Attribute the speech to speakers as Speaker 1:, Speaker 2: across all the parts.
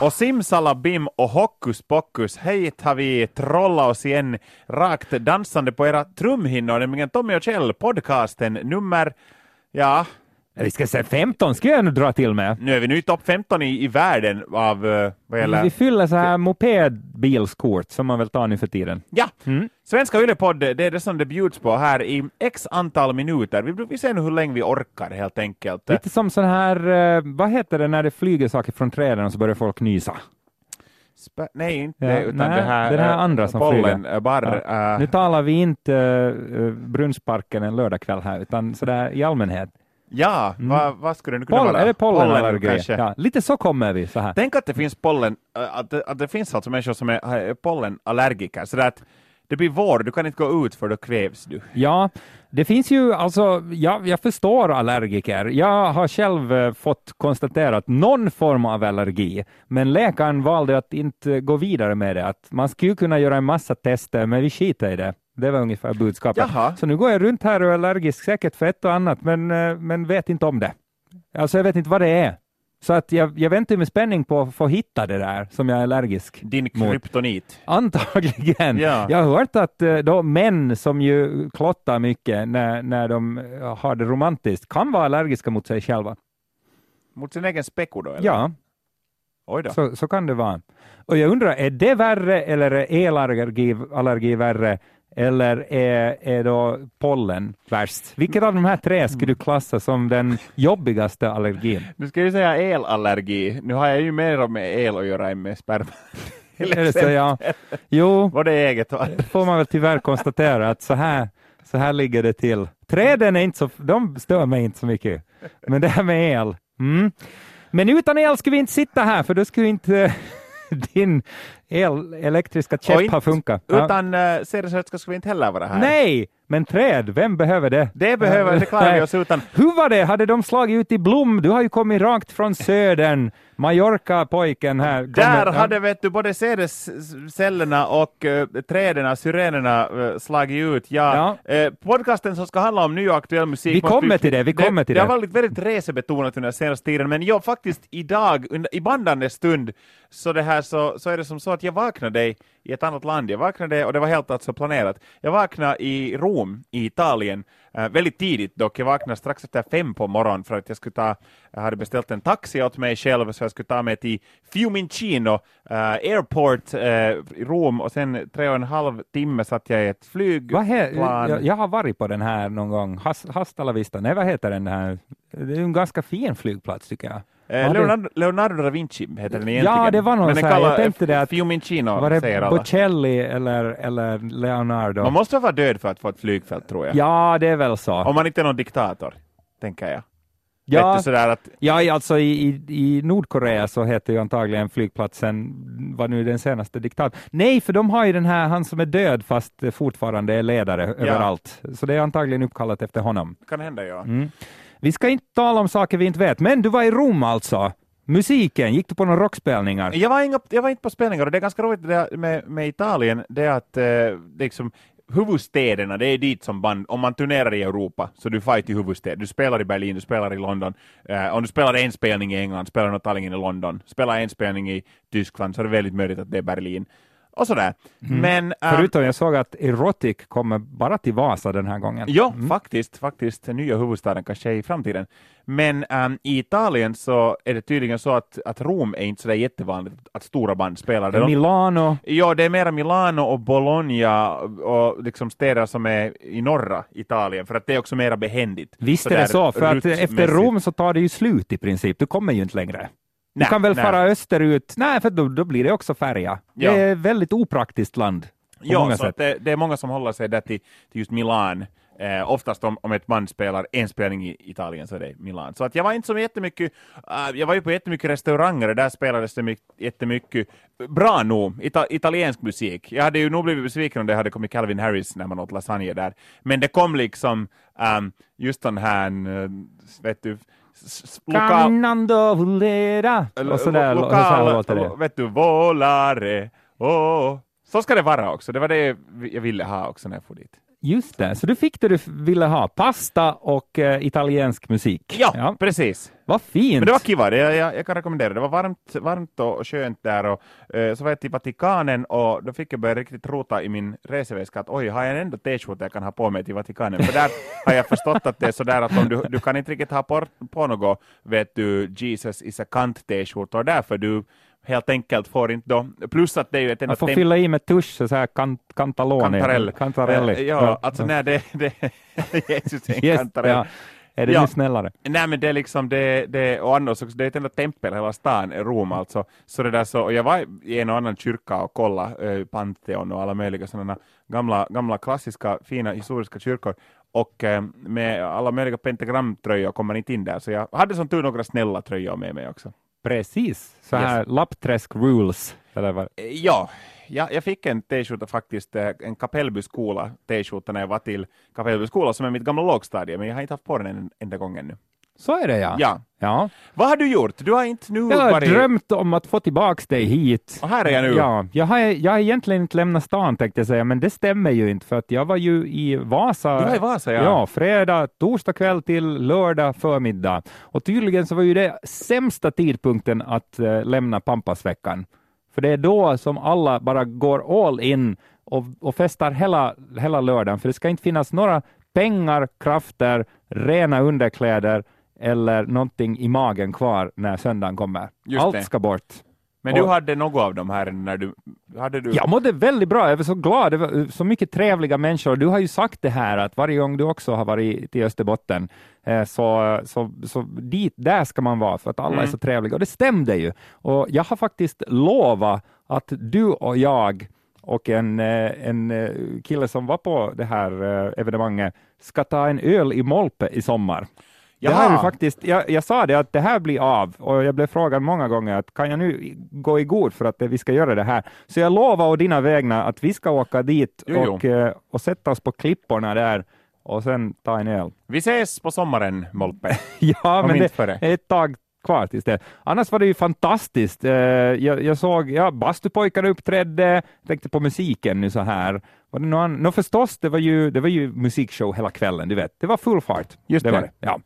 Speaker 1: Och simsalabim och hokus pokus, hej har vi trollat oss igen rakt dansande på era trumhinnor, nämligen Tommy och Kjell, podcasten nummer, ja,
Speaker 2: vi ska säga 15 ska jag nu dra till med.
Speaker 1: nu är vi nu i topp 15 i, i världen av uh, vad gäller...
Speaker 2: Vi fyller så här mopedbilskort som man väl tar nu för tiden.
Speaker 1: Ja,
Speaker 2: Mm.
Speaker 1: Svenska Yle-podd, det är det som det bjuds på här i x antal minuter. Vi, vi ser nu hur länge vi orkar helt enkelt.
Speaker 2: Lite som sån här, eh, vad heter det när det flyger saker från träden och så börjar folk nysa?
Speaker 1: Sp- nej, inte
Speaker 2: Ja,
Speaker 1: utan
Speaker 2: nej,
Speaker 1: det här,
Speaker 2: det här
Speaker 1: eh,
Speaker 2: andra som
Speaker 1: pollen,
Speaker 2: flyger.
Speaker 1: eh, barr, eh,
Speaker 2: Nu talar vi inte uh, Brunnsparken en lördagkväll här, utan sådär i allmänhet.
Speaker 1: Ja, vad, vad skulle det nu kunna
Speaker 2: Poll,
Speaker 1: vara?
Speaker 2: pollenallergi?
Speaker 1: kanske.
Speaker 2: Ja, lite så kommer vi så här.
Speaker 1: Tänk att det finns pollen, äh, att det, att det finns alltså människor som är är pollenallergiker, så att det blir vår, du kan inte gå ut för då kvävs du.
Speaker 2: Ja, det finns ju alltså, ja, jag förstår allergiker. Jag har själv eh, fått konstaterat någon form av allergi, men läkaren valde att inte gå vidare med det. Att man skulle kunna göra en massa tester, men vi skiter i det. Det var ungefär budskapet.
Speaker 1: Jaha.
Speaker 2: Så nu går jag runt här och är allergisk säkert för ett och annat, men, eh, men vet inte om det. Alltså jag vet inte vad det är. Så att jag, jag väntar med spänning på att få hitta det där som jag är allergisk
Speaker 1: Din
Speaker 2: mot.
Speaker 1: kryptonit.
Speaker 2: Antagligen.
Speaker 1: Ja.
Speaker 2: Jag har hört att eh, då män som ju klottar mycket när, när de eh, har det romantiskt kan vara allergiska mot sig själva.
Speaker 1: Mot sin egen späcko då? Eller?
Speaker 2: Ja,
Speaker 1: Oj då.
Speaker 2: så, så kan det vara. Och jag undrar, är det värre eller är elallergi allergi värre eller är, är då pollen värst? Vilket av de här tre skulle du klassa som den jobbigaste allergin?
Speaker 1: Nu ska ju säga elallergi. Nu har jag ju mer med el att göra än med sperma.
Speaker 2: Så, ja. Jo,
Speaker 1: Var det eget? va?
Speaker 2: får man väl tyvärr konstatera att så här, så här ligger det till. Träden är inte så, de stör mig inte så mycket, men det här med el. Mm. Men utan el skulle vi inte sitta här, för då skulle inte din el, elektriska käpp
Speaker 1: inte-
Speaker 2: ha funkat. Ja.
Speaker 1: Utan uh, seriöst ska vi inte heller vara här.
Speaker 2: Nej, men träd, vem behöver det?
Speaker 1: Det behöver, det klarar vi oss utan.
Speaker 2: Hur var det? Hade de slagit ut i blom? Du har ju kommit rakt från södern. Mallorca-pojken här.
Speaker 1: Där
Speaker 2: kommer-
Speaker 1: hade vet du både sädescellerna och uh, träden, syrenerna uh, slagit ut. Ja, Eh, podcasten som ska handla om ny och aktuell musik.
Speaker 2: Vi kommer till det, vi kommer till
Speaker 1: det.
Speaker 2: det.
Speaker 1: har varit väldigt resebetonat under senaste tiden, men jag faktiskt idag, under, i bandande stund, så, det här, så, så är det som så att jag vaknade i i ett annat land. Jag vaknade, och det var helt alltså planerat, jag vaknade i Rom i Italien, eh, väldigt tidigt dock. Jag vaknade strax efter fem på morgonen för att jag skulle ta, jag hade beställt en taxi åt mig själv så jag skulle ta mig till Fiumicino eh, Airport eh, i Rom och sen tre och en halv timme satt jag i ett flygplan.
Speaker 2: jag, jag har varit på den här någon gång. Has, Hasta la vista. Nej, vad heter den här? Det är en ganska fin flygplats tycker jag.
Speaker 1: Eh,
Speaker 2: det-
Speaker 1: Leonardo, Leonardo da Vinci heter den egentligen.
Speaker 2: Ja, det var någon
Speaker 1: Men den
Speaker 2: så här, jag tänkte det att-
Speaker 1: Fiumicino
Speaker 2: Var det. Bocelli eller, eller Leonardo?
Speaker 1: Man måste vara död för att få ett flygfält tror jag.
Speaker 2: Ja, det är väl så.
Speaker 1: Om man inte är någon diktator, tänker jag.
Speaker 2: Ja,
Speaker 1: att,
Speaker 2: ja, alltså i, i, i Nordkorea så heter ju antagligen flygplatsen, vad nu den senaste diktatorn. Nej, för de har ju den här, han som är död fast fortfarande är ledare överallt. Så det är antagligen uppkallat efter honom.
Speaker 1: kan hända ja.
Speaker 2: Mm. Vi ska inte tala om saker vi inte vet, men du var i Rom alltså. Musiken, gick du på några rockspelningar?
Speaker 1: Jag var, inga, jag var inte på spelningar och det är ganska roligt det med, med Italien, det är att eh, liksom, huvudstäderna, det är dit som band, om man turnerar i Europa, så du fight i huvudstäder. Du spelar i Berlin, du spelar i London. Eh, om du spelar en spelning i England, spelar du något i London. Spelar en spelning i Tyskland, så är det väldigt möjligt att det är Berlin. Och sådär. Men... eh,
Speaker 2: Förutom jag såg att Erotic kommer bara till Vasa den här gången.
Speaker 1: Ja, faktiskt, faktiskt, den nya huvudstaden kanske i framtiden. Men ehm, i Italien så är det tydligen så att, att Rom är inte så där jättevanligt att stora band spelar. Det
Speaker 2: Milano,
Speaker 1: Ja, det är mera Milano och Bologna och liksom städer som är i norra Italien, för att det är också mera behändigt.
Speaker 2: visst är det så, för att efter. Rom så tar det ju slut i princip. Du kommer ju inte längre. Du kan väl
Speaker 1: nej.
Speaker 2: fara österut? Nej, för då, då blir det också färja.
Speaker 1: Ja.
Speaker 2: Det är ett väldigt opraktiskt land.
Speaker 1: Ja, så det, det är många som håller sig där till, till just Milan. Eh, oftast om, om ett band spelar en spelning i Italien så är det Milan. Så att jag var inte så jättemycket, uh, jag var ju på jättemycket restauranger och där spelades det mycket, jättemycket bra nog, ita, italiensk musik. Jag hade ju nog blivit besviken om det hade kommit Calvin Harris när man åt lasagne där. Men det kom liksom um, just den här, uh, vet du, s- s- lokal...
Speaker 2: Caminando volera. Och sådär,
Speaker 1: lo-
Speaker 2: lo- så här låter det.
Speaker 1: vet du, volare, oh. Så ska det vara också, det var det jag ville ha också när jag får dit.
Speaker 2: Just det, så du fick det du ville ha, pasta och eh, italiensk musik.
Speaker 1: Ja, precis.
Speaker 2: Vad fint!
Speaker 1: Men det var kiva, det, jag, jag kan rekommendera det. Var varmt, varmt och skönt där och eh, så var jag till Vatikanen och då fick jag börja riktigt rota i min reseväska att oj, har jag ändå t-skjorta jag kan ha på mig till Vatikanen? För där har jag förstått att det är sådär att om du, du kan inte riktigt ha på, på något, vet du, Jesus is a kant t-skjorta och därför du helt enkelt får inte då, plus att det är ju ett
Speaker 2: Man får fylla i med tusch, så här kant, kantalone.
Speaker 1: Kantarell.
Speaker 2: Kantarelli.
Speaker 1: Eh, ja, alltså nej, det, det Jesus är en
Speaker 2: Yes,
Speaker 1: kantarell.
Speaker 2: ja. Är det
Speaker 1: Ja.
Speaker 2: snällare?
Speaker 1: Nej men det är liksom det, det och annars också, det är ett enda tempel hela stan, Rom alltså. Så det där så, och jag var i en och annan kyrka och kollade eh, Pantheon och alla möjliga sådana gamla, gamla klassiska fina historiska kyrkor. Och eh, med alla möjliga pentagramtröjor kom man inte in där, så jag hade som tur några snälla tröjor med mig också.
Speaker 2: Precis, så här lappträsk rules. Eller vad?
Speaker 1: Eh, Ja, ja, jag fick en t-skjorta faktiskt, eh, en Kapellby skola t-skjorta när jag var till Kapellby skola som är mitt gamla lågstadie, men jag har inte haft på den en enda gång ännu.
Speaker 2: Så är det ja.
Speaker 1: Ja.
Speaker 2: ja.
Speaker 1: Vad har du gjort? Du har inte nu
Speaker 2: Jag har
Speaker 1: varit...
Speaker 2: drömt om att få tillbaks dig hit.
Speaker 1: Och här är jag nu.
Speaker 2: Ja, jag har, jag har egentligen inte lämnat stan tänkte jag säga, men det stämmer ju inte för att jag var ju i Vasa.
Speaker 1: Du var i Vasa, ja.
Speaker 2: Ja, fredag, torsdag kväll till lördag förmiddag. Och tydligen så var ju det sämsta tidpunkten att eh, lämna Pampasveckan. För det är då som alla bara går all in och, och festar hela, hela lördagen, för det ska inte finnas några pengar, krafter, rena underkläder eller någonting i magen kvar när söndagen kommer.
Speaker 1: Just
Speaker 2: Allt
Speaker 1: det.
Speaker 2: ska bort.
Speaker 1: Men du
Speaker 2: Och-
Speaker 1: hade något av de här när du... Hade du...
Speaker 2: Jag mådde väldigt bra, jag var så glad, det var så mycket trevliga människor. Du har ju sagt det här att varje gång du också har varit till Österbotten, eh, så, så, så dit, där ska man vara för att alla är
Speaker 1: Mm.
Speaker 2: så trevliga. Och det stämde ju. Och jag har faktiskt lovat att du och jag och en, eh, en eh, kille som var på det här eh, evenemanget ska ta en öl i Molpe i sommar. Det här är
Speaker 1: Jaha.
Speaker 2: faktiskt, jag, jag sa det att det här blir av och jag blev frågad många gånger att kan jag nu gå i god för att det, vi ska göra det här? Så jag lovar å dina vägnar att vi ska åka dit
Speaker 1: Jo, jo.
Speaker 2: och, eh, och sätta oss på klipporna där och sen ta en öl.
Speaker 1: Vi ses på sommaren, Molpe.
Speaker 2: Ja,
Speaker 1: Om
Speaker 2: men det är ett tag kvar tills det. Annars var det ju fantastiskt. Eh, Jag, jag såg, ja, bastupojkarna uppträdde, tänkte på musiken nu så här. Var det någon, nå förstås, det var, ju, det var ju musikshow hela kvällen, du vet. Det var full fart.
Speaker 1: Just
Speaker 2: det.
Speaker 1: det.
Speaker 2: Var det. Ja.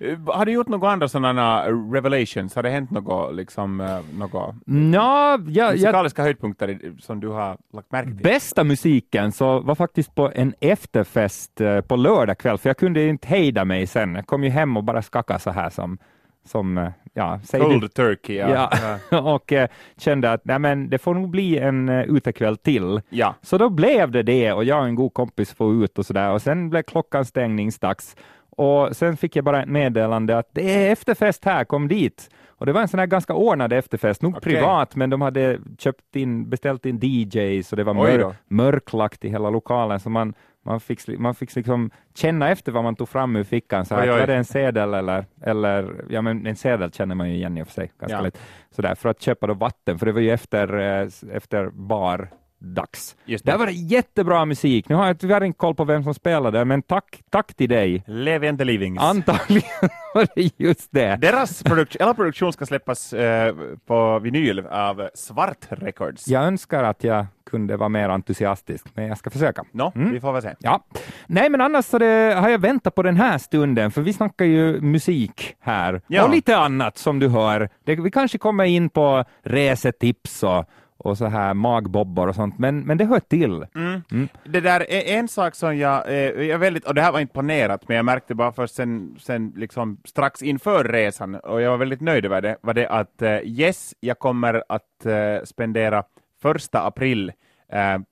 Speaker 1: Eh, Har du gjort några andra sådana revelations? Har det hänt något, liksom, eh, något
Speaker 2: Nå, jag, jag,
Speaker 1: musikaliska höjdpunkter som du har lagt märke till?
Speaker 2: Bästa musiken så var faktiskt på en efterfest eh, på lördag kväll, för jag kunde inte hejda mig sen. Jag kom ju hem och bara skakade så här som, som eh, ja, säg du.
Speaker 1: Cold turkey, ja.
Speaker 2: Ja, och eh, kände att nej, men det får nog bli en uh, utekväll till.
Speaker 1: ja.
Speaker 2: Så då blev det det och jag och en god kompis får ut och sådär och sen blev klockan stängningsdags och sen fick jag bara ett meddelande att det är efterfest här, kom dit. Och det var en sån här ganska ordnad efterfest, nog
Speaker 1: Okej.
Speaker 2: privat, men de hade köpt in, beställt in DJs och det var mör, mörklagt i hela lokalen, så man, man fick, man fick liksom känna efter vad man tog fram ur fickan. Så här, var det en sedel eller, eller, ja men en sedel känner man ju igen i och för sig, ganska
Speaker 1: Ja.
Speaker 2: lätt. Sådär, för att köpa då vatten, för det var ju efter, eh, efter bar dags.
Speaker 1: Just det.
Speaker 2: Där var det jättebra musik. Nu har jag tyvärr inte koll på vem som spelade, men tack, tack till dig.
Speaker 1: Levi and the Livings.
Speaker 2: Antagligen var det just det.
Speaker 1: Deras produk- hela produktion ska släppas eh, på vinyl av Svart Records.
Speaker 2: Jag önskar att jag kunde vara mer entusiastisk, men jag ska försöka.
Speaker 1: Nå,
Speaker 2: Mm.
Speaker 1: vi får väl se.
Speaker 2: Ja. Nej, men annars det, har jag väntat på den här stunden, för vi snackar ju musik här
Speaker 1: Ja.
Speaker 2: och lite annat som du hör. Det, vi kanske kommer in på resetips och, och så här magbobbor och sånt, men, men det hör till.
Speaker 1: Mm. Det där är en sak som jag, eh, jag är väldigt, och det här var inte planerat, men jag märkte bara först sen, sen liksom strax inför resan, och jag var väldigt nöjd över det, var det att eh, yes, jag kommer att eh, spendera första april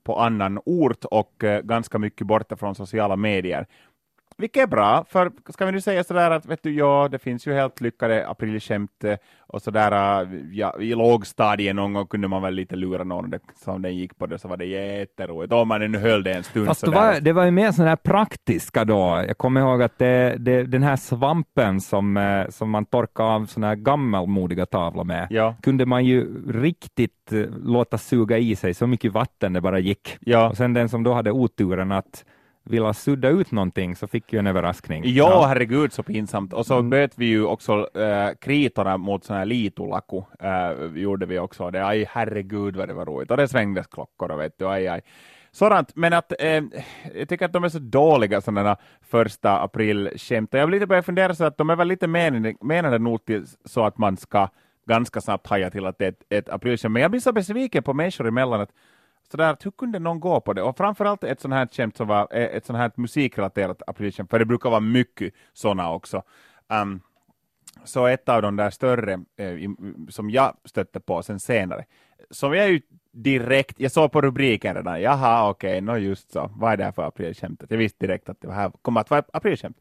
Speaker 1: på annan ort och ganska mycket borta från sociala medier. Vilket är bra, för ska vi nu säga sådär att vet du, ja, det finns ju helt lyckade aprilskämt och sådär, eh, ja, i lågstadiet någon gång kunde man väl lite lura någon det, som den gick på det, så var det jätteroligt, om man nu höll det en stund
Speaker 2: Fast det
Speaker 1: sådär.
Speaker 2: var, det var ju mer sådana här praktiska då. Jag kommer ihåg att det, det, den här svampen som, eh, som man torkade av sådana här gammalmodiga tavlor med,
Speaker 1: Ja.
Speaker 2: kunde man ju riktigt eh, låta suga i sig så mycket vatten det bara gick.
Speaker 1: Ja.
Speaker 2: Och sen den som då hade oturen att vilja sudda ut någonting så fick ju en överraskning.
Speaker 1: Ja, herregud så pinsamt. Och så böt vi ju också äh, kritorna mot sån här litolaku, äh, gjorde vi också. Det, aj, herregud vad det var roligt. Och det svängdes klockor och vet du, aj, aj. sådant, men att eh, jag tycker att de är så dåliga sådana första april-skämt. Jag vill lite börja fundera så att de är väl lite menade, menade nog till så att man ska ganska snabbt haja till att det är ett, ett aprilskämt. Men jag blir så besviken på människor emellan att sådär att hur kunde någon gå på det? Och framförallt ett sånt här skämt som var eh, ett sånt här musikrelaterat aprilskämt, för det brukar vara mycket sådana också. Um, så ett av de där större eh, som jag stötte på sen senare, som jag ju direkt, jag såg på rubriken redan, jaha okej, okay, no just så, vad är det här för aprilskämtet? Jag visste direkt att det här kommer att vara aprilskämt.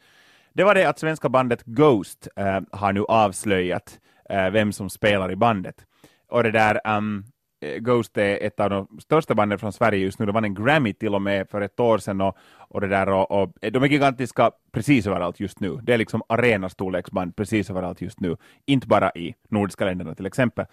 Speaker 1: Det var det att svenska bandet Ghost eh, har nu avslöjat eh, vem som spelar i bandet. Och det där, um, Eh, Ghost är ett av de största banden från Sverige just nu. De vann en Grammy till och med för ett år sedan och, och det där och, och, eh, de är gigantiska precis överallt just nu. Det är liksom arenastorleksband precis överallt just nu, inte bara i nordiska länderna till exempel.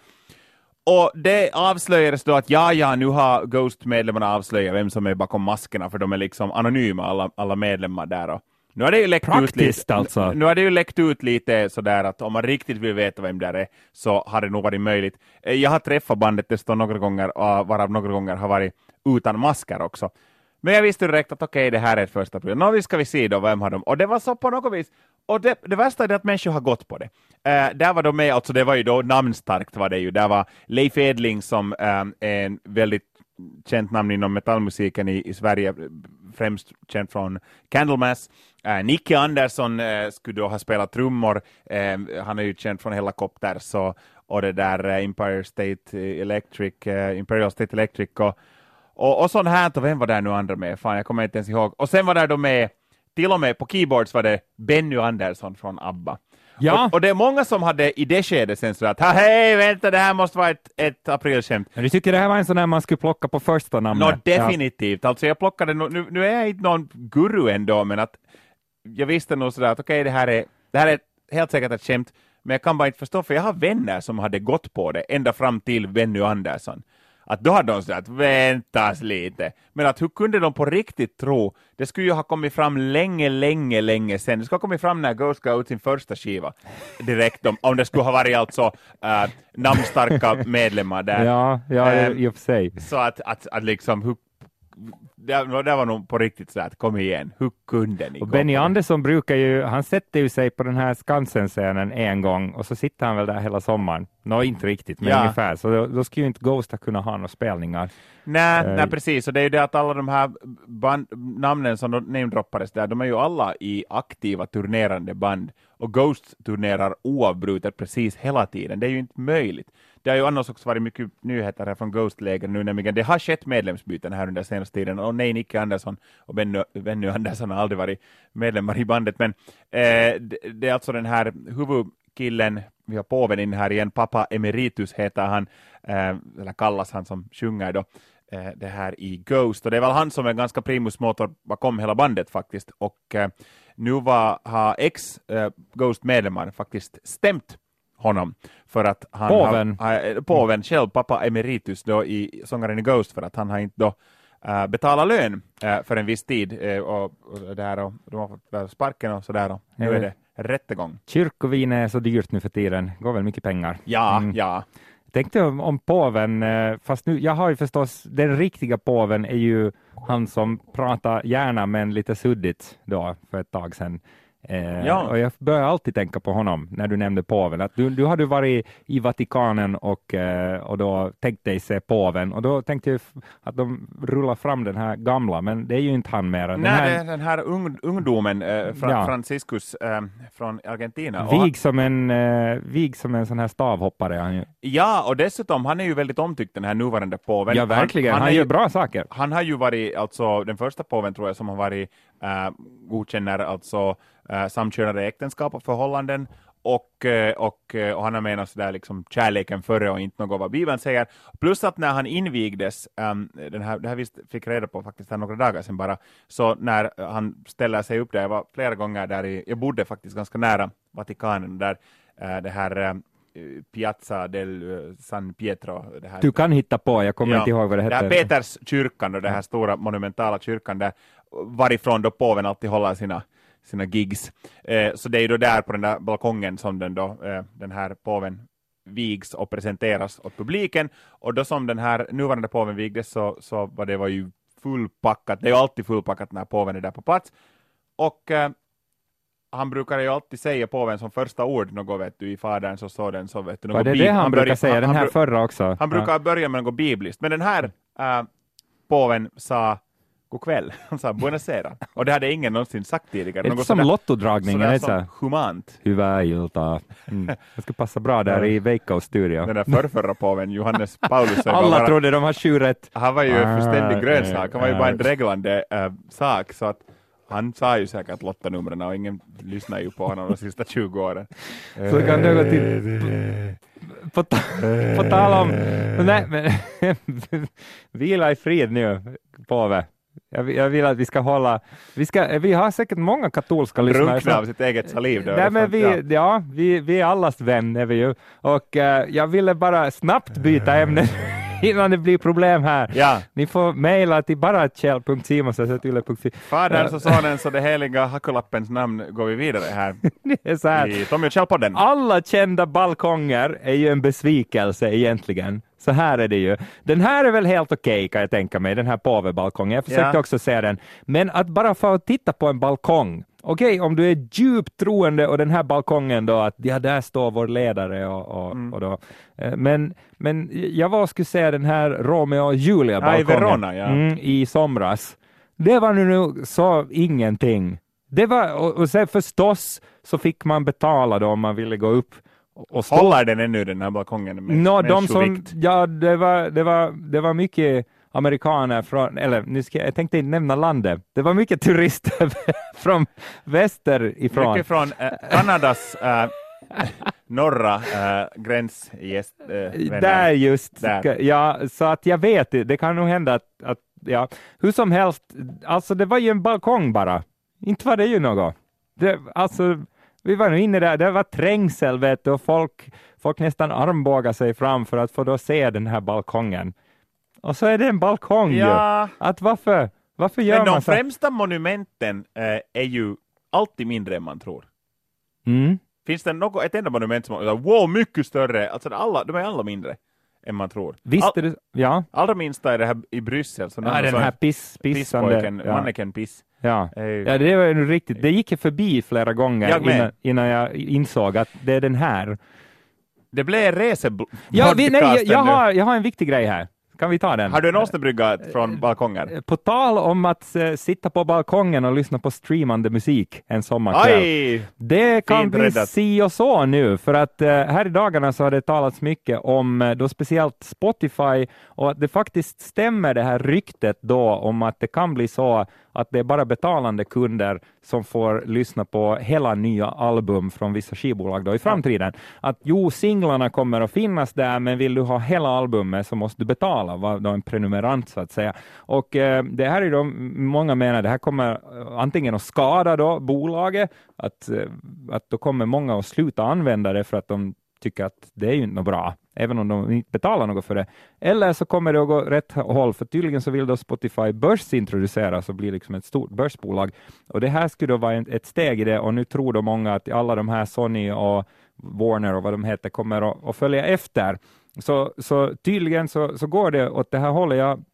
Speaker 1: Och det avslöjades då att ja, ja, nu har Ghost-medlemmarna avslöjat vem som är bakom maskerna, för de är liksom anonyma, alla, alla medlemmar där. Och nu har det ju läckt
Speaker 2: Praktiskt
Speaker 1: ut lite,
Speaker 2: alltså.
Speaker 1: Nu har det ju läckt ut lite sådär att om man riktigt vill veta vem det är så har det nog varit möjligt. Eh, jag har träffat bandet dessutom några gånger, varav några gånger har varit utan masker också. Men jag visste direkt att okej, okay, det här är ett första program. Nå, ska vi se då, vem har de? Och det var så på något vis, och det, det värsta är att människor har gått på det. Uh, där var de med, alltså det var ju då namnstarkt var det ju, där var Leif Edling som um, är en väldigt känt namn inom metallmusiken i, i Sverige, främst känd från Candlemass. Uh, Nicky Andersson uh, skulle då ha spelat trummor, uh, han är ju känd från Hellacopters och, och det där Empire State Electric, Imperial State Electric och, och, och sånt här, och vem var där nu andra med? Fan, jag kommer inte ens ihåg. Och sen var där då med, till och med på keyboards var det Benny Andersson från ABBA. Ja. Och, och, det är många som hade i det skedet sen så att hej, vänta, det här måste vara ett, ett aprilskämt.
Speaker 2: Men du tycker det här var en sån där man skulle plocka på första namnet?
Speaker 1: Nå, definitivt. Ja. Alltså jag plockade, nu, nu är jag inte någon guru ändå, men att jag visste nog sådär att okej, okay, det här är, det här är helt säkert ett skämt, men jag kan bara inte förstå, för jag har vänner som hade gått på det ända fram till Benny Andersson att då hade de sagt väntas lite. Men att hur kunde de på riktigt tro, det skulle ju ha kommit fram länge, länge, länge sen. Det skulle ha kommit fram när Ghost gav ut sin första skiva direkt, om, om det skulle ha varit alltså äh, namnstarka medlemmar där.
Speaker 2: Ja, ja äh, i och för sig.
Speaker 1: Så att, att, att liksom, hur det, det var nog på riktigt så att kom igen, hur kunde ni?
Speaker 2: Och Benny Andersson brukar ju, han sätter ju sig på den här Skansen-scenen en gång och så sitter han väl där hela sommaren. Nå, inte riktigt, men ja. ungefär. Så då, då skulle ju inte Ghost kunna ha några spelningar.
Speaker 1: Nej, uh, nej, precis. Och det är ju det att alla de här band, namnen som namedroppades där, de är ju alla i aktiva turnerande band. Och Ghost turnerar oavbrutet precis hela tiden. Det är ju inte möjligt. Det har ju annars också varit mycket nyheter här från Ghost-läger nu, nämligen det har skett medlemsbyten här under senaste tiden, och nej, Nicke Andersson och Benny, Benny Andersson har aldrig varit medlemmar i bandet, men eh, det, det, är alltså den här huvudkillen, vi har påven in här igen, pappa Emeritus heter han, eh, eller kallas han som sjunger då, eh, det här i Ghost, och det är väl han som är ganska primus motor bakom hela bandet faktiskt, och eh, nu var, har ex-Ghost-medlemmar eh, faktiskt stämt honom för att han
Speaker 2: påven,
Speaker 1: har, påven själv, pappa emeritus då i sångaren i Ghost för att han har inte då äh, betalat lön äh, för en viss tid äh, och, och, där, och de har fått sparken och sådär och nu är det rättegång.
Speaker 2: Kyrkovin är så dyrt nu för tiden, går väl mycket pengar.
Speaker 1: Ja, mm. ja.
Speaker 2: Tänkte om, om påven, fast nu, jag har ju förstås, den riktiga påven är ju han som pratar gärna men lite suddigt då för ett tag sedan. Eh, ja. Och jag börjar alltid tänka på honom när du nämnde påven. Att du, du hade varit i Vatikanen och, eh, och då tänkte dig se påven och då tänkte jag att de rullar fram den här gamla, men det är ju inte han mer.
Speaker 1: Den Nej, här... den här ung, ungdomen, eh, Fra, ja. Franciscus eh, från Argentina.
Speaker 2: Vig som, en, eh, vig som en sån här stavhoppare. Han ju.
Speaker 1: Ja, och dessutom, han är ju väldigt omtyckt, den här nuvarande påven.
Speaker 2: Ja, verkligen. Han, han, han gör ju, bra saker.
Speaker 1: Han har ju varit, alltså den första påven tror jag, som har varit, godkänner alltså uh, samkönade äktenskap och förhållanden och, uh, och, uh, och han har menat sådär liksom kärleken före och inte något vad Bibeln säger. Plus att när han invigdes, um, den här, det här vi fick reda på faktiskt här några dagar sedan bara, så när han ställer sig upp där, jag var flera gånger där, i, jag bodde faktiskt ganska nära Vatikanen, där det här Piazza del San Pietro.
Speaker 2: Du kan hitta på, jag kommer
Speaker 1: ja,
Speaker 2: inte ihåg vad det heter.
Speaker 1: Det här Peters kyrkan, och den här stora monumentala kyrkan, där, varifrån då påven alltid håller sina sina gigs. Eh, så det är då där på den där balkongen som den, då, eh, den här påven vigs och presenteras åt publiken. Och då som den här nuvarande påven vigdes så, så var det var ju fullpackat. Det är ju alltid fullpackat när påven är där på plats. Och eh, han brukar ju alltid säga påven som första ord något vet du i Faderns och Sonens så vet du.
Speaker 2: Var det det han, brukar
Speaker 1: börjar-
Speaker 2: säga, den
Speaker 1: han
Speaker 2: här förra också?
Speaker 1: han brukar börja med något bibliskt, men den här äh, påven sa god kväll. Han sa buonasera. Och det hade ingen någonsin sagt tidigare.
Speaker 2: Det är
Speaker 1: Något
Speaker 2: som lottodragningen,
Speaker 1: sådär som humant.
Speaker 2: hyvää iltaa. Mm. Det ska passa bra där i Veikkaus studio.
Speaker 1: Den där förrförra påven, Johannes Paulus,
Speaker 2: Alla
Speaker 1: bara-
Speaker 2: trodde de har sju rätt.
Speaker 1: han var ju en fullständig
Speaker 2: Ah,
Speaker 1: grönsak. Han var ju bara en dreglande äh, sak. Så att han sa ju säkert lottanumren och ingen lyssnar ju på honom de sista 20 åren.
Speaker 2: Så kan det gå till... På, ta, på tal om... Nej, men, vila i frid nu, påve. Jag, vill- jag vill att vi ska hålla... Vi, ska, vi har säkert många katolska lyssnare.
Speaker 1: Drunkna av sitt eget saliv. då.
Speaker 2: Nej, men vi,
Speaker 1: Ja.
Speaker 2: ja. vi, vi är allas vän, är vi ju. Och eh, jag ville bara snabbt byta ämne innan det blir problem här.
Speaker 1: Ja,
Speaker 2: Ni får mejla till barakjell.simon.yle.fi.
Speaker 1: Faderns och Sonens och det heliga Hakkolappens namn går vi vidare här
Speaker 2: Det är så här.
Speaker 1: i Tommy och Kjell-podden.
Speaker 2: Alla kända balkonger är ju en besvikelse egentligen. Så här är det ju. Den här är väl helt okej kan jag tänka mig, den här påvebalkongen. Jag försökte
Speaker 1: Ja.
Speaker 2: också se den. Men att bara få titta på en balkong. Okej, om du är djupt troende och den här balkongen då, att ja, där står vår ledare och, och,
Speaker 1: Mm.
Speaker 2: och då. Eh, Men, men jag var och skulle se den här Romeo och
Speaker 1: Ja, i
Speaker 2: Julia-balkongen
Speaker 1: Verona, ja.
Speaker 2: mm, i somras. Det var nu nu så ingenting. Det var, och, och sen förstås så fick man betala då om man ville gå upp och stå.
Speaker 1: Håller den ännu den här balkongen med
Speaker 2: Nå, de som, ja, det var, det, var, det var mycket amerikaner från, eller nu ska, jag tänkte inte nämna landet, det var mycket turister från väster ifrån.
Speaker 1: Mycket från äh, Kanadas äh, norra äh, gräns gäst, äh.
Speaker 2: Där just,
Speaker 1: Där.
Speaker 2: ja, så att jag vet, det kan nog hända att, att, ja, hur som helst, alltså det var ju en balkong bara, inte var det ju något. Det, alltså, vi var nu inne där, det var trängsel vet du, och folk, folk nästan armbågade sig fram för att få då se den här balkongen. Och så är det en balkong ju.
Speaker 1: Ja,
Speaker 2: Att varför, varför gör
Speaker 1: men
Speaker 2: man
Speaker 1: de
Speaker 2: så?
Speaker 1: främsta monumenten äh, är ju alltid mindre än man tror.
Speaker 2: Mm.
Speaker 1: Finns det något, ett enda monument som är wow, mycket större? Alltså alla, de är alla mindre än man tror.
Speaker 2: Visst är det, ja,
Speaker 1: Allra minsta är det här i Bryssel. Så
Speaker 2: ja den här piss, pissande.
Speaker 1: pisspojken,
Speaker 2: ja.
Speaker 1: manneken piss.
Speaker 2: Ja. Ja, det var ju riktigt. Det gick jag förbi flera gånger
Speaker 1: Jag
Speaker 2: innan, innan jag insåg att det är den här.
Speaker 1: Det blev resebl-
Speaker 2: Ja, vi, nej, jag, har, jag har en viktig grej här. Kan vi ta den?
Speaker 1: Har du en åsnebrygga från balkonger?
Speaker 2: På tal om att eh, sitta på balkongen och lyssna på streamande musik en sommarkväll.
Speaker 1: Aj!
Speaker 2: Det kan
Speaker 1: Fint
Speaker 2: bli
Speaker 1: räddat.
Speaker 2: si och så nu, för att eh, här i dagarna så har det talats mycket om eh, då speciellt Spotify och att det faktiskt stämmer det här ryktet då om att det kan bli så att det är bara betalande kunder som får lyssna på hela nya album från vissa skivbolag då i framtiden. Att jo, singlarna kommer att finnas där, men vill du ha hela albumet så måste du betala, vara då en prenumerant så att säga. Och eh, det här är då, många menar, det här kommer eh, antingen att skada då bolaget, att, eh, att då kommer många att sluta använda det för att de tycker att det är ju inte bra, även om de inte betalar något för det. Eller så kommer det att gå rätt håll, för tydligen så vill då Spotify börsintroduceras och bli liksom ett stort börsbolag. Och det här skulle då vara en- ett steg i det, och nu tror då många att alla de här Sony och Warner och vad de heter kommer att, att följa efter. Så, så tydligen så, så går det åt det här hållet. Jag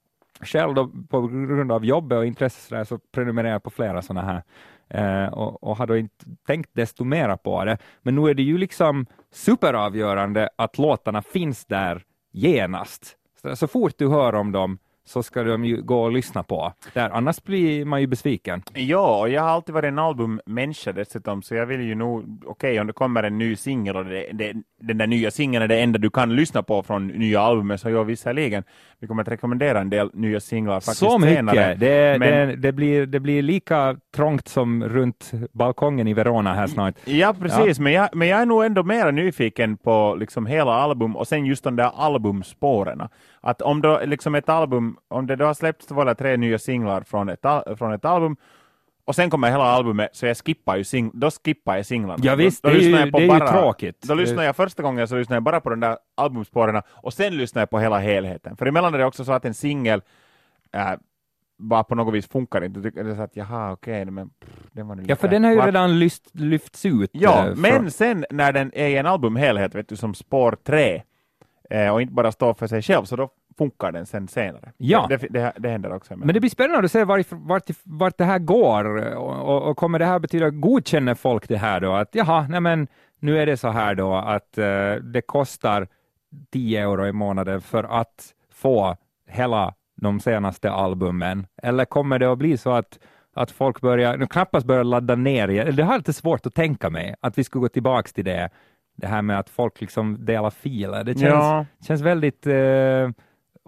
Speaker 2: själv då, på grund av jobbet och intresse så, där, så prenumererar jag på flera sådana här eh, och, och har då inte tänkt desto mera på det. Men nu är det ju liksom superavgörande att låtarna finns där genast. Så, så fort du hör om dem så ska de ju gå och lyssna på. Där, annars blir man ju besviken.
Speaker 1: Ja, och jag har alltid varit en albummänniska dessutom, så jag vill ju nog, okej om det kommer en ny singel och det, det, den där nya singeln är det enda du kan lyssna på från nya albumet, så ja, visserligen. Vi kommer att rekommendera en del nya singlar faktiskt
Speaker 2: Så mycket!
Speaker 1: senare.
Speaker 2: Det,
Speaker 1: Men-
Speaker 2: det, det, blir, det blir lika trångt som runt balkongen i Verona här snart.
Speaker 1: Ja, precis, Men, jag, men jag är nog ändå mer nyfiken på liksom hela album och sen just de där albumspåren. Att om då liksom ett album, om det då har släppts två eller tre nya singlar från ett, från ett album och sen kommer hela albumet, så jag skippar ju sing, då skippar jag singlarna.
Speaker 2: Ja, visst,
Speaker 1: då, då
Speaker 2: det är ju- det är ju
Speaker 1: bara,
Speaker 2: tråkigt.
Speaker 1: Då lyssnar jag första gången så lyssnar jag bara på de där albumspåren och sen lyssnar jag på hela helheten. För emellan är det också så att en singel äh, bara på något vis funkar inte. Det är så att jaha, okej, men pff, den var nu
Speaker 2: Ja, för den har ju redan lyft, lyfts ut.
Speaker 1: Ja,
Speaker 2: eh,
Speaker 1: men
Speaker 2: från-
Speaker 1: sen när den är i en albumhelhet, vet du, som spår tre, eh, och inte bara står för sig själv, så då funkar den sen senare.
Speaker 2: Ja.
Speaker 1: Det, det, det händer också.
Speaker 2: Men det blir spännande att se vart, vart, vart det här går och, och, kommer det här betyda, godkänner folk det här då, att jaha, nej men nu är det så här då att uh, det kostar 10 euro i månaden för att få hela de senaste albumen, eller kommer det att bli så att att folk börjar, knappast börjar ladda ner, det har lite svårt att tänka mig, att vi skulle gå tillbaka till det, det här med att folk liksom delar filer. Det känns, ja. känns väldigt eh,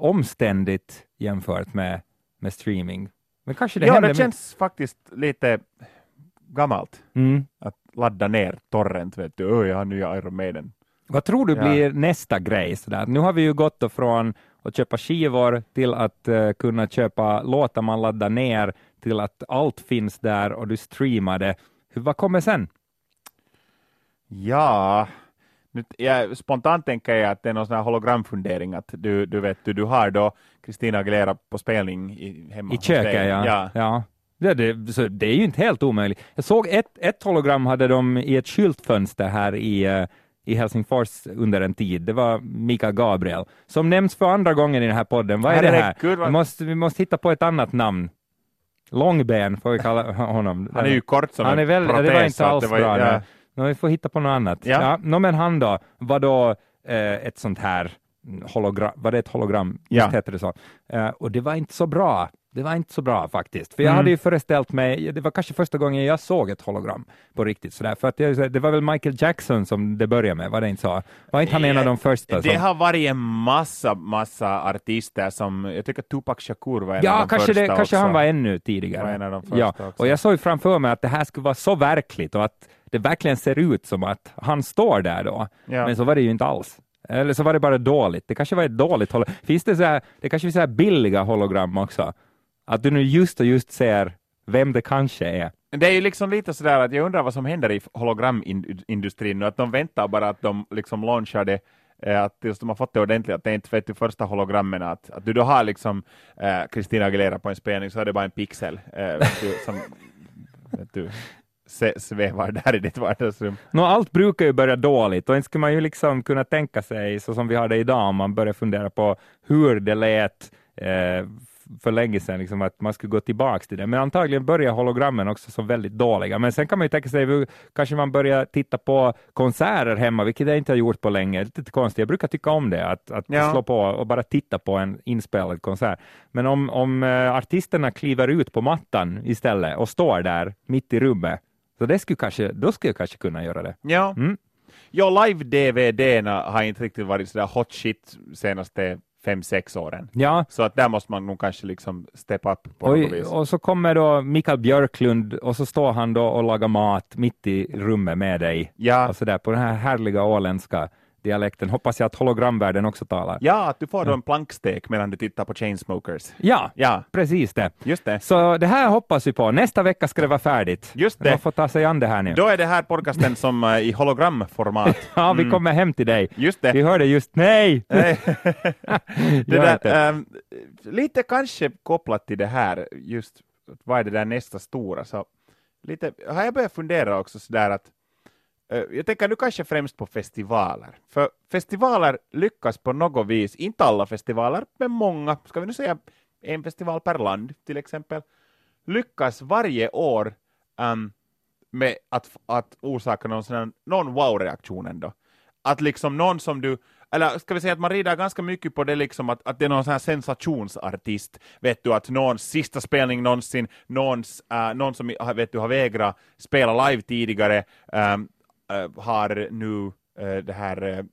Speaker 2: omständigt jämfört med, med streaming. Men kanske det
Speaker 1: ja, det känns faktiskt lite gammalt
Speaker 2: mm.
Speaker 1: att ladda ner torrent, vet du, oh, jag har nya Iron Maiden.
Speaker 2: Vad tror du ja. blir nästa grej? Sådär? Nu har vi ju gått från att köpa skivor till att uh, kunna köpa låtar man laddar ner till att allt finns där och du streamar det. Vad kommer sen?
Speaker 1: Ja, nu, jag, spontant tänker jag att det är någon sån här hologramfundering, att du, du vet, du, du har då Kristina Aguilera på spelning i, hemma
Speaker 2: I köket, ja. ja. ja. Det, det, så det är ju inte helt omöjligt. Jag såg ett, ett hologram hade de i ett skyltfönster här i, uh, i Helsingfors under en tid. Det var Mika Gabriel, som nämns för andra gången i den här podden. Vad är det här? Vi måste, vi måste hitta på ett annat namn. Långben får vi kalla honom.
Speaker 1: Han är ju kort som
Speaker 2: han är väl,
Speaker 1: protes,
Speaker 2: Det var inte alls
Speaker 1: var,
Speaker 2: bra.
Speaker 1: Ja.
Speaker 2: No, vi får hitta på något annat.
Speaker 1: Ja.
Speaker 2: Ja, no, men han då, var då eh, ett sånt här hologram, var det ett hologram?
Speaker 1: Ja.
Speaker 2: Just heter det så. Eh, och det var inte så bra. Det var inte så bra faktiskt, för jag
Speaker 1: Mm.
Speaker 2: hade ju föreställt mig, det var kanske första gången jag såg ett hologram på riktigt sådär, för att det, det var väl Michael Jackson som det började med, var det inte så? Var inte han en av de första?
Speaker 1: Det
Speaker 2: som...
Speaker 1: har varit en massa, massa artister som, jag tycker Tupac Shakur var en
Speaker 2: Ja,
Speaker 1: av de
Speaker 2: kanske,
Speaker 1: första
Speaker 2: det, kanske
Speaker 1: också.
Speaker 2: han var ännu tidigare.
Speaker 1: Var
Speaker 2: ja,
Speaker 1: också.
Speaker 2: och jag såg framför mig att det här skulle vara så verkligt och att det verkligen ser ut som att han står där då.
Speaker 1: Ja.
Speaker 2: Men så var det ju inte alls. Eller så var det bara dåligt. Det kanske var ett dåligt hologram. Finns det så här, det kanske finns så här billiga hologram också? Att du nu just och just ser vem det kanske är.
Speaker 1: Det är ju liksom lite sådär att jag undrar vad som händer i hologramindustrin nu, att de väntar bara att de liksom launchar det eh, att tills de har fått det ordentligt, att det är inte vet du, första hologrammen, att, att du då har liksom eh, Christina Aguilera på en spelning så är det bara en pixel du, som du, svävar där i ditt vardagsrum.
Speaker 2: Nå, allt brukar ju börja dåligt och inte skulle man ju liksom kunna tänka sig så som vi har det idag om man börjar fundera på hur det lät eh, för länge sedan, liksom, att man skulle gå tillbaka till det. Men antagligen börjar hologrammen också som väldigt dåliga. Men sen kan man ju tänka sig, hur- kanske man börjar titta på konserter hemma, vilket jag inte har gjort på länge. Lite konstigt, jag brukar tycka om det, att, att
Speaker 1: Ja.
Speaker 2: slå på och bara titta på en inspelad konsert. Men om, om eh, artisterna kliver ut på mattan istället och står där mitt i rummet, så det skulle kanske, då skulle jag kanske kunna göra det.
Speaker 1: Ja,
Speaker 2: Mm.
Speaker 1: ja live-DVD-na har inte riktigt varit sådär hot shit senaste fem, sex åren.
Speaker 2: Ja,
Speaker 1: Så att där måste man nog kanske liksom step up på något
Speaker 2: och,
Speaker 1: vis.
Speaker 2: och så kommer då Mikael Björklund och så står han då och lagar mat mitt i rummet med dig.
Speaker 1: Ja,
Speaker 2: Och så där på den här härliga åländska dialekten. Hoppas jag att hologramvärlden också talar.
Speaker 1: ja, att du får då en plankstek medan du tittar på Chainsmokers.
Speaker 2: Ja,
Speaker 1: Ja,
Speaker 2: precis det.
Speaker 1: just det.
Speaker 2: Så det här hoppas vi på. Nästa vecka ska det vara färdigt.
Speaker 1: Just det.
Speaker 2: Man får ta sig an det här nu.
Speaker 1: Då är det här podcasten som eh, i hologramformat.
Speaker 2: Ja, vi
Speaker 1: Mm.
Speaker 2: kommer hem till dig.
Speaker 1: Just det.
Speaker 2: Vi hörde just nej!
Speaker 1: Det där, ehm, lite kanske kopplat till det här, just vad är det där nästa stora, så lite, har jag börjat fundera också sådär att Eh, jag tänker nu kanske främst på festivaler, för festivaler lyckas på något vis, inte alla festivaler, men många, ska vi nu säga en festival per land till exempel, lyckas varje år um, med att, att orsaka någon, sån här, någon wow-reaktion ändå. Att liksom någon som du, eller ska vi säga att man rider ganska mycket på det liksom att, att det är någon sån här sensationsartist, vet du, att någons sista spelning någonsin, någons, uh, någon som vet du, har vägrat spela live tidigare, um, Eh, har nu äh, det här äh,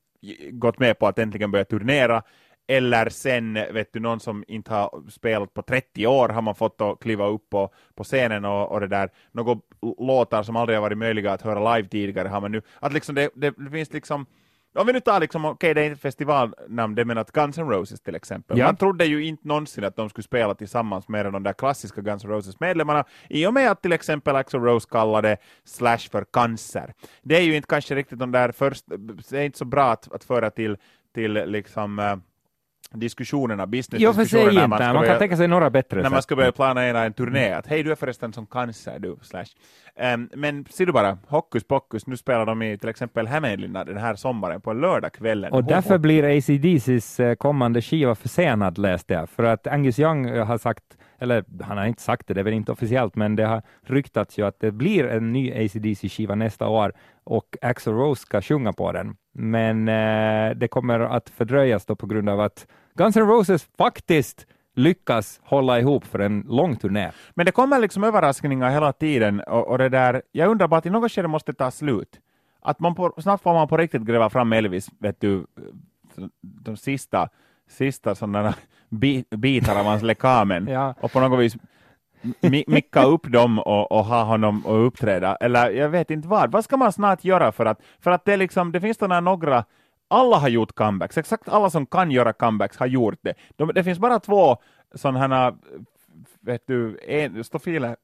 Speaker 1: gått med på att äntligen börja turnera, eller sen, vet du, någon som inte har spelat på 30 år har man fått att kliva upp på, på scenen och, och det där, några låtar som aldrig har varit möjliga att höra live tidigare har man nu, att liksom det, det, det finns liksom om vi nu tar liksom, okej det är inte festivalnamn, det men att Guns N' Roses till exempel.
Speaker 2: Ja.
Speaker 1: Man trodde ju inte någonsin att de skulle spela tillsammans med de där klassiska Guns N' Roses-medlemmarna, i och med att till exempel Axl Rose kallade Slash för cancer. Det är ju inte kanske riktigt de där först, det är inte så bra att, att föra till, till liksom diskussionerna,
Speaker 2: Jo,
Speaker 1: business-diskussionerna
Speaker 2: inte. Man,
Speaker 1: man
Speaker 2: kan
Speaker 1: börja,
Speaker 2: tänka sig några bättre
Speaker 1: när man ska börja planera en turné, att hej du är förresten som cancer du, slash. Ehm, men ser du bara, hokus pokus, nu spelar de i till exempel Hämeenlinna den här sommaren på en lördagskvällen.
Speaker 2: Och därför blir ACDCs eh, kommande skiva försenad, läste jag. För att Angus Young eh, har sagt, eller han har inte sagt det, det är väl inte officiellt, men det har ryktats ju att det blir en ny ACDC-skiva nästa år och Axl Rose ska sjunga på den. Men eh, det kommer att fördröjas då på grund av att Guns N' Roses faktiskt lyckas hålla ihop för en lång turné.
Speaker 1: Men det kommer liksom överraskningar hela tiden och, och det där, jag undrar bara att i något skede måste det ta slut. Att man på, snart får man på riktigt gräva fram Elvis, vet du, de sista, sista sådana bi, bitar av hans lekamen
Speaker 2: Ja.
Speaker 1: och på något vis mi, micka upp dem och, och ha honom och uppträda. Eller jag vet inte vad. Vad ska man snart göra för att, för att det, är liksom, det finns sådana några alla har gjort comebacks, exakt alla som kan göra comebacks har gjort det. De, det finns bara två sådana vet du, en, stofiler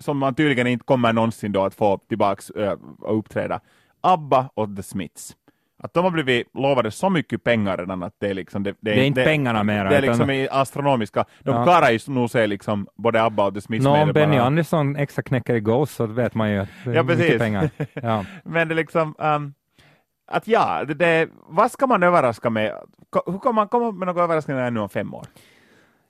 Speaker 1: som man tydligen inte kommer någonsin då att få tillbaks äh, och uppträda. ABBA och The Smiths. Att de har blivit lovade så mycket pengar redan att det är liksom... Det,
Speaker 2: Det är inte pengarna mera,
Speaker 1: Det är liksom astronomiska. De
Speaker 2: Ja.
Speaker 1: klarar ju nog sig liksom både ABBA och The Smiths med
Speaker 2: om
Speaker 1: det
Speaker 2: Benny
Speaker 1: bara.
Speaker 2: Andersson extra knäcker i Ghost så vet man ju att det är
Speaker 1: Ja,
Speaker 2: mycket pengar. Ja.
Speaker 1: Men det är liksom... ehm, att ja, det, det, vad ska man överraska med? Hur kommer man komma med några överraskningar ännu om fem år?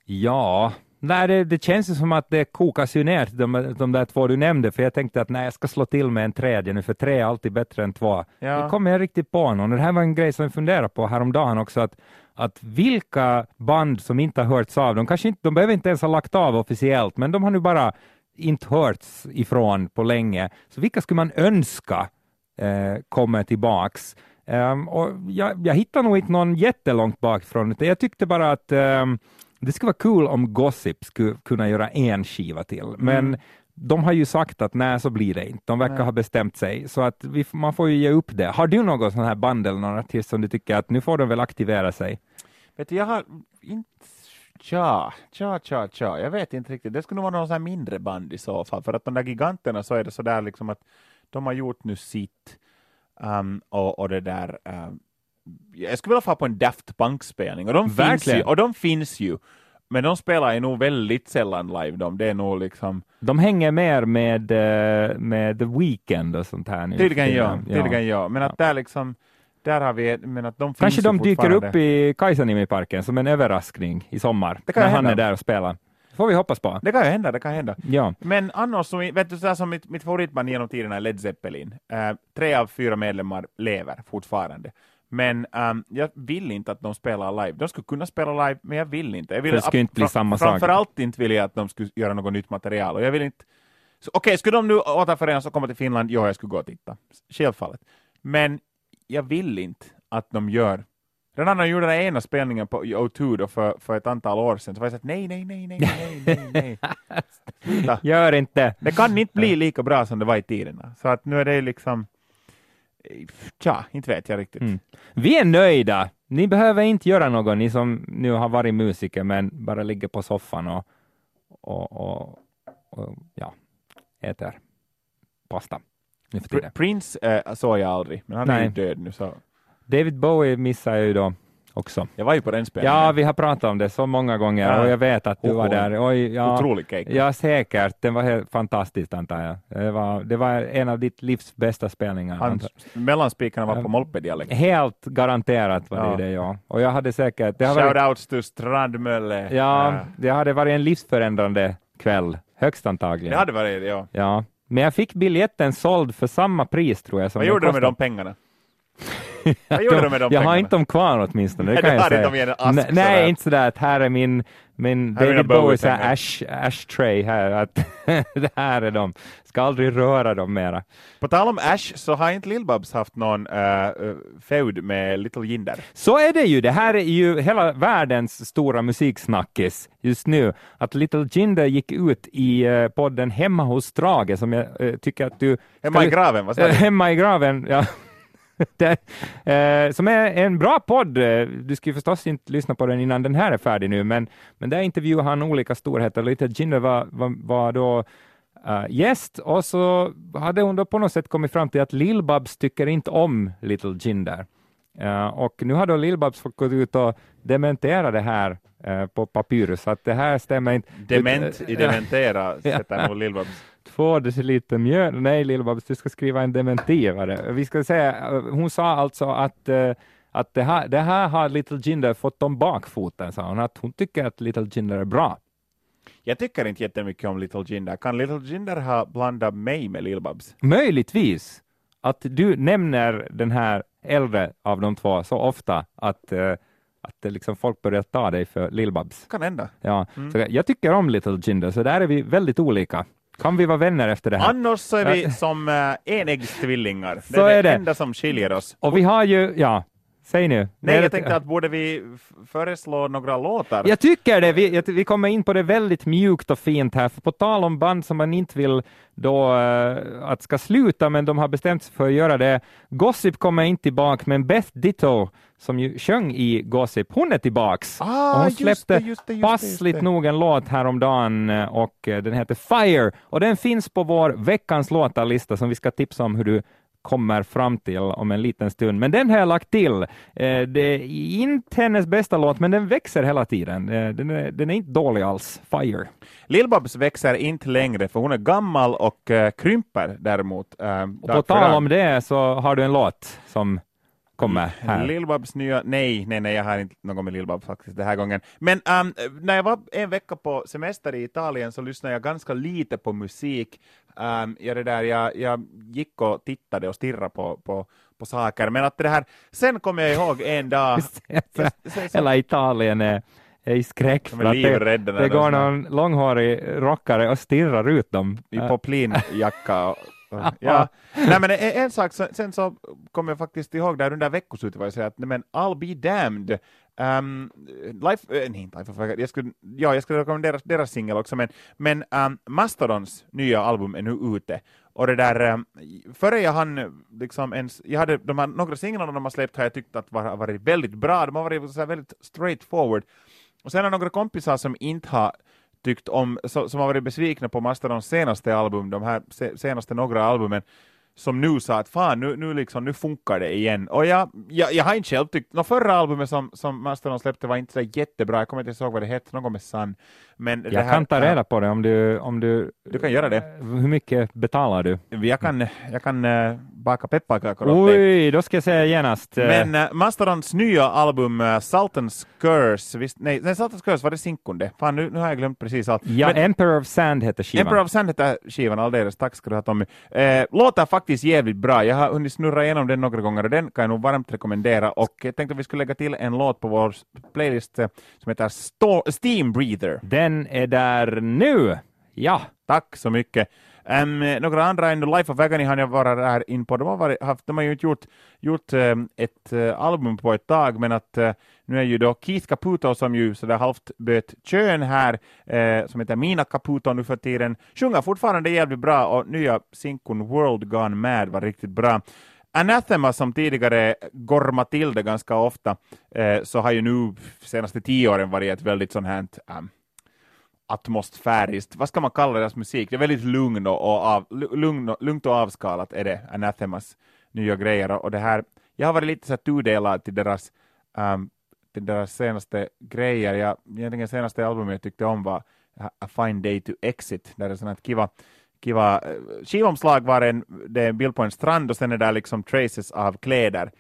Speaker 2: Ja, nej, det, det känns som att det kokas ju ner till de, de där två du nämnde, för jag tänkte att nej, jag ska slå till med en tredje nu, för tre är alltid bättre än två.
Speaker 1: Ja.
Speaker 2: Det kommer jag riktigt på någon. Och det här var en grej som jag funderade på häromdagen också, att, att vilka band som inte har hörts av, de kanske inte, de behöver inte ens ha lagt av officiellt, men de har nu bara inte hörts ifrån på länge. Så vilka skulle man önska eh, kommer tillbaks? Ehm, och jag, jag hittar nog inte någon jättelångt bakifrån, utan jag tyckte bara att ehm, det skulle vara kul om Gossip skulle kunna göra en skiva till, men de har ju sagt att nej, så blir det inte. De verkar ha bestämt sig, så att vi, man får ju ge upp det. Har du något sån här band eller någon artist som du tycker att nu får de väl aktivera sig?
Speaker 1: Vet du, jag har inte... Tja, tja, tja, tja, jag vet inte riktigt. Det skulle nog vara någon sån här mindre band i så fall, för att de där giganterna så är det så där liksom att de har gjort nu sitt um, och, och det där um, jag skulle vilja få på en Daft Punk-spelning och de finns ju, och de finns ju, men de spelar ju nog väldigt sällan live de, det är nog liksom
Speaker 2: De hänger mer med, eh, med The Weeknd och sånt här nu.
Speaker 1: tydligen ja, tydligen ja, men att där liksom där har vi, men att de
Speaker 2: Kanske de dyker upp i Kajsanimi-parken som en överraskning i sommar,
Speaker 1: Det kan
Speaker 2: när
Speaker 1: ju
Speaker 2: han
Speaker 1: hända.
Speaker 2: är där och spelar. Får vi hoppas på.
Speaker 1: Det kan ju hända, det kan hända.
Speaker 2: Ja.
Speaker 1: Men annars, vet du, så som mitt, mitt favoritband genom tiderna är Led Zeppelin. Eh, tre av fyra medlemmar lever fortfarande. Men ehm, jag vill inte att de spelar live. De skulle kunna spela live, men jag vill inte. Jag vill,
Speaker 2: det skulle inte bli samma sak.
Speaker 1: Framförallt inte vill jag att de skulle göra något nytt material. Och jag vill inte... Så, Okej, skulle de nu återförenas och komma till Finland, ja, jag skulle gå och titta. Självfallet. Men jag vill inte att de gör... Redan när de gjorde den ena spelningen på O2 då för, för ett antal år sedan, så var jag så att nej, nej, nej, nej, nej, nej, nej. Sluta.
Speaker 2: Gör inte.
Speaker 1: Det kan inte bli lika bra som det var i tiderna. Så att nu är det liksom... Tja, inte vet jag riktigt.
Speaker 2: Mm. Vi är nöjda. Ni behöver inte göra något, ni som nu har varit musiker, men bara ligger på soffan och, och, och, och ja, äter pasta nu för
Speaker 1: Pr-
Speaker 2: tiden.
Speaker 1: Prince äh, såg jag aldrig, men han är ju
Speaker 2: Nej.
Speaker 1: död nu. Så.
Speaker 2: David Bowie missar jag ju då också.
Speaker 1: Jag var ju på den spelningen.
Speaker 2: Ja, vi har pratat om det så många gånger
Speaker 1: Ja.
Speaker 2: och jag vet att du var där. Oj, ja,
Speaker 1: Otrolig cake.
Speaker 2: ja, säkert. Den var helt fantastisk, antar jag. Det var, det var en av ditt livs bästa spelningar.
Speaker 1: Mellanspikarna var på molpedialekt.
Speaker 2: Helt garanterat var
Speaker 1: Ja.
Speaker 2: det det, ja. Och jag hade säkert... Det har varit,
Speaker 1: Shoutouts till Strandmölle.
Speaker 2: ja,
Speaker 1: Äh,
Speaker 2: det hade varit en livsförändrande kväll, högst antagligen.
Speaker 1: det hade varit det, ja.
Speaker 2: Ja, men jag fick biljetten såld för samma pris tror jag. Som
Speaker 1: Vad gjorde de med de pengarna? Vad gjorde de med de
Speaker 2: jag
Speaker 1: pengarna?
Speaker 2: har inte dem kvar åtminstone, det kan jag säga.
Speaker 1: inte dem i en ask
Speaker 2: Nej, nej, inte sådär att här är min, min David Bowie så här
Speaker 1: Bowie-pengar.
Speaker 2: ash, ashtray här, att det här är de. Ska aldrig röra dem mera.
Speaker 1: På tal om Ash så har inte Lill-Babs haft någon uh, feud med Little Jinder.
Speaker 2: Så är det ju. Det här är ju hela världens stora musiksnackis just nu. Att Little Jinder gick ut i eh, podden Hemma hos Strage, som jag eh, tycker att du...
Speaker 1: Hemma i graven, vad sa du?
Speaker 2: Hemma i graven, ja. det, eh, som är en bra podd. Eh, Du ska ju förstås inte lyssna på den innan den här är färdig nu, men, men där intervjuar han olika storheter. Little Jinder var, var, var då eh, gäst och så hade hon då på något sätt kommit fram till att Lill-Babs tycker inte om Little Jinder. Uh, och nu har då Lill-Babs fått gå ut och dementera det här uh, på papyrus, att det här stämmer inte.
Speaker 1: Dement i dementera sätter nog Lill-Babs.
Speaker 2: Två deciliter mjöl. Nej, Lill-Babs, du ska skriva en dementi. Vi ska säga, hon sa alltså att uh, att det här, det här har Little Jinder fått om bakfoten, sa hon, att hon tycker att Little Jinder är bra.
Speaker 1: Jag tycker inte jättemycket om Little Jinder. Kan Little Jinder ha blandat mig med Lill-Babs?
Speaker 2: Möjligtvis. Att du nämner den här äldre av de två så ofta att, uh, att liksom folk börjar ta dig för Lill-Babs.
Speaker 1: Kan hända.
Speaker 2: Ja. Mm. Så jag tycker om Little Jinder, så där är vi väldigt olika. Kan vi vara vänner efter det här?
Speaker 1: Annars så är vi som uh, enäggstvillingar. Det är, är det enda som skiljer oss.
Speaker 2: Och vi har ju, ja, Säg nu.
Speaker 1: Nej, jag tänkte att borde vi föreslå några låtar?
Speaker 2: Jag tycker det. Vi, vi kommer in på det väldigt mjukt och fint här, för på tal om band som man inte vill då uh, att ska sluta, men de har bestämt sig för att göra det. Gossip kommer inte tillbaka, men Beth Ditto, som ju sjöng i Gossip, hon är tillbaks.
Speaker 1: Ah,
Speaker 2: och hon släppte
Speaker 1: just det, just det, just
Speaker 2: passligt nog en låt häromdagen eh, och eh, den heter Fire och den finns på vår veckans låtarlista som vi ska tipsa om hur du kommer fram till om en liten stund. Men den har jag lagt till. Eh, det är inte hennes bästa låt, men den växer hela tiden. Eh, den är, den är inte dålig alls. Fire.
Speaker 1: Lill-Babs växer inte längre, för hon är gammal och uh, krymper däremot. Uh,
Speaker 2: och på tal om det så har du en låt som kommer här.
Speaker 1: Lill-Babs nya, nej, nej, nej, jag har inte något med Lill-Babs faktiskt den här gången. Men um, när jag var en vecka på semester i Italien så lyssnade jag ganska lite på musik. Um, jag, det där, jag, jag gick och tittade och stirrade på, på, på saker, men att det här, sen kom jag ihåg en dag...
Speaker 2: Hela Italien är i skräck för att det, det går någon långhårig rockare och stirrar ut dem.
Speaker 1: I poplinjacka ja. Nej, men en, en sak, sen, så kommer jag faktiskt ihåg där under veckoslutet var jag säga att men I'll be damned Um, life, äh, nej, life of jag skulle, ja, jag skulle rekommendera deras, deras singel också, men, men um, Mastodons nya album är nu ute. Och det där, um, före jag hann liksom ens, jag hade de här, några singlarna de har släppt har jag tyckt att var, varit väldigt bra, de har varit så väldigt straightforward. Och sen har några kompisar som inte har tyckt om, som har varit besvikna på Mastodons senaste album, de här senaste några albumen, som nu sa att fan, nu, nu, liksom, nu funkar det igen. Och jag, jag, jag har inte själv tyckt, no, förra albumet som, som Mastodon släppte var inte så jättebra, jag kommer inte ihåg vad det hette, något med Sun. Men
Speaker 2: jag
Speaker 1: här,
Speaker 2: kan ta reda på det om du, om du...
Speaker 1: Du kan göra det.
Speaker 2: Hur mycket betalar du?
Speaker 1: Jag kan, jag kan uh, baka pepparkakor
Speaker 2: åt dig. Oj, då ska jag säga genast.
Speaker 1: Uh... Men uh, Mastodons nya album uh, Sultan's Curse, visst, nej, nej Sultan's Curse var det sinkunde? Fan, nu, nu har jag glömt precis allt.
Speaker 2: Ja, Men, Emperor of Sand heter skivan.
Speaker 1: Emperor of Sand heter skivan, alldeles. Tack ska du ha Tommy. Uh, låter faktiskt jävligt bra. Jag har hunnit snurra igenom den några gånger och den kan jag nog varmt rekommendera. Och jag tänkte att vi skulle lägga till en låt på vår playlist som heter Sto Steam Breather.
Speaker 2: Den är där nu. Ja.
Speaker 1: Tack så mycket. Um, några andra än Life of Agony har jag varit här in på. De har, varit, haft, de har ju inte gjort, gjort um, ett uh, album på ett tag, men att uh, nu är ju då Keith Caputo som ju sådär halvt böt kön här, uh, som heter Mina Caputo nu för tiden, sjunger fortfarande jävligt bra och nya sinkon World Gone Mad var riktigt bra. Anathema som tidigare gormat till det ganska ofta, så har ju nu senaste tio åren varit ett väldigt sånt här um, atmosfäriskt, vad ska man kalla deras musik? Det är väldigt lugn och, av, lugn, lugnt och avskalat är det, Anathemas nya grejer. Och det här, jag har varit lite så tudelad till deras, um, till deras senaste grejer. Jag, egentligen senaste albumet jag tyckte om var A Fine Day to Exit, där det är sånt kiva, kiva eh, skivomslag var en, det är en bild på en strand och sen är det liksom traces av kläder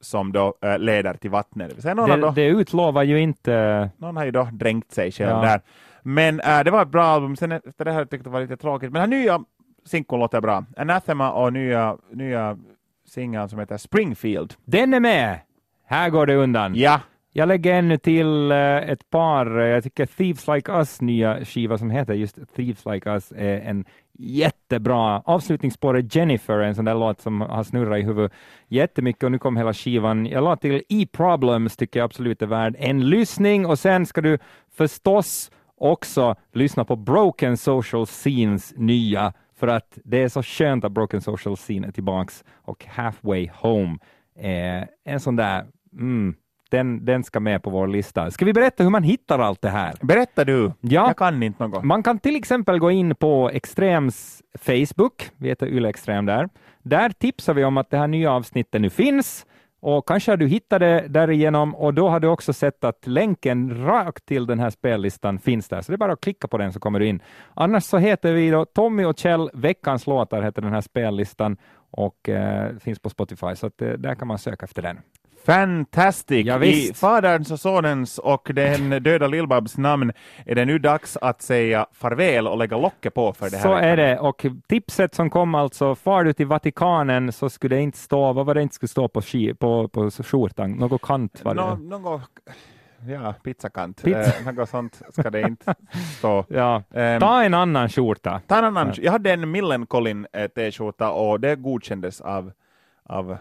Speaker 1: som då äh, leder till vattnet.
Speaker 2: Det, det, det utlovar ju inte...
Speaker 1: Någon har ju då dränkt sig själv ja. där. Men äh, det var ett bra album, sen efter det här tyckte jag det var lite tråkigt. Men den nya sinkeln låter bra. Anathema och nya, nya singeln som heter Springfield.
Speaker 2: Den är med! Här går det undan.
Speaker 1: Ja.
Speaker 2: Jag lägger ännu till uh, ett par, uh, jag tycker Thieves Like Us nya skiva som heter just Thieves Like Us är en jättebra avslutningsspåret Jennifer, en sån där låt som har snurrat i huvudet jättemycket och nu kom hela skivan. Jag la till E-Problems tycker jag absolut är värd en lyssning och sen ska du förstås också lyssna på Broken Social Scenes nya, för att det är så skönt att Broken Social Scene är tillbaks och Halfway Home är en sån där, mm, den, den ska med på vår lista. Ska vi berätta hur man hittar allt det här?
Speaker 1: Berätta du,
Speaker 2: ja,
Speaker 1: jag kan inte något.
Speaker 2: Man kan till exempel gå in på Extrems Facebook, vi heter Yle Extrem där. Där tipsar vi om att det här nya avsnittet nu finns och kanske har du hittat det därigenom och då har du också sett att länken rakt till den här spellistan finns där, så det är bara att klicka på den så kommer du in. Annars så heter vi då Tommy och Kjell, veckans låtar heter den här spellistan och eh, finns på Spotify, så att, eh, där kan man söka efter den.
Speaker 1: Fantastic!
Speaker 2: Ja,
Speaker 1: I. Faderns och Sonens och den döda Lill-Babs namn är det nu dags att säga farväl och lägga locket på för det här
Speaker 2: Så
Speaker 1: veckan.
Speaker 2: är det, och tipset som kom alltså, far du till Vatikanen så skulle det inte stå, vad var det inte skulle stå på, ski, på, på skjortan? Något kant var det.
Speaker 1: Nå, något, ja, pizzakant.
Speaker 2: Pizza.
Speaker 1: Eh, något sånt ska det inte stå.
Speaker 2: Ja.
Speaker 1: Ehm,
Speaker 2: Ta en annan skjorta.
Speaker 1: ta en annan. Jag hade en Millencolin eh, t-skjorta och det godkändes av, av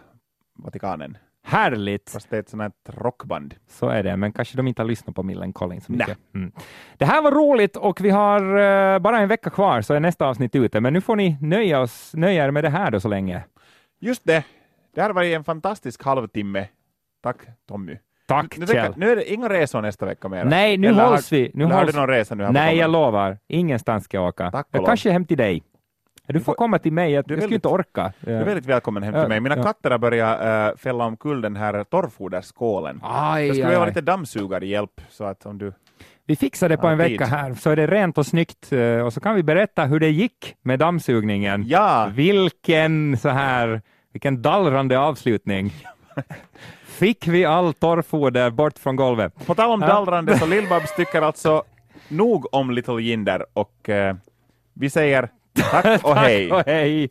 Speaker 1: Vatikanen.
Speaker 2: Härligt!
Speaker 1: Fast det är ett sånt här rockband.
Speaker 2: Så är det, men kanske de inte har lyssnat på Millen Collins så mycket. Mm. Det här var roligt och vi har eh, bara en vecka kvar så är nästa avsnitt ute, men nu får ni nöja, oss, nöja er med det här då så länge.
Speaker 1: Just det. Det här var en fantastisk halvtimme. Tack Tommy.
Speaker 2: Tack
Speaker 1: nu,
Speaker 2: Kjell!
Speaker 1: nu är det inga resor nästa vecka mer.
Speaker 2: Nej, nu
Speaker 1: Eller
Speaker 2: hålls
Speaker 1: har,
Speaker 2: vi. Nu
Speaker 1: eller har
Speaker 2: hålls...
Speaker 1: du någon resa nu?
Speaker 2: Nej, jag lovar. Ingenstans ska jag åka.
Speaker 1: Tack och
Speaker 2: jag kanske hem till dig. Du får komma till mig, jag,
Speaker 1: Du
Speaker 2: jag skulle inte orka.
Speaker 1: Du är väldigt välkommen hem till mig. Mina
Speaker 2: ja.
Speaker 1: katter har börjat äh, fälla omkull den här torrfoderskålen.
Speaker 2: Aj,
Speaker 1: Jag skulle behöva lite dammsugarhjälp så att om du...
Speaker 2: Vi fixar det på en vecka här, så är det rent och snyggt eh, och så kan vi berätta hur det gick med dammsugningen.
Speaker 1: Ja!
Speaker 2: Vilken så här, vilken dallrande avslutning. Fick vi all torrfoder bort från golvet?
Speaker 1: På tal om dallrande så Lill-Babs tycker alltså nog om Little Jinder och eh, vi säger tack och hej.
Speaker 2: Tack och hej!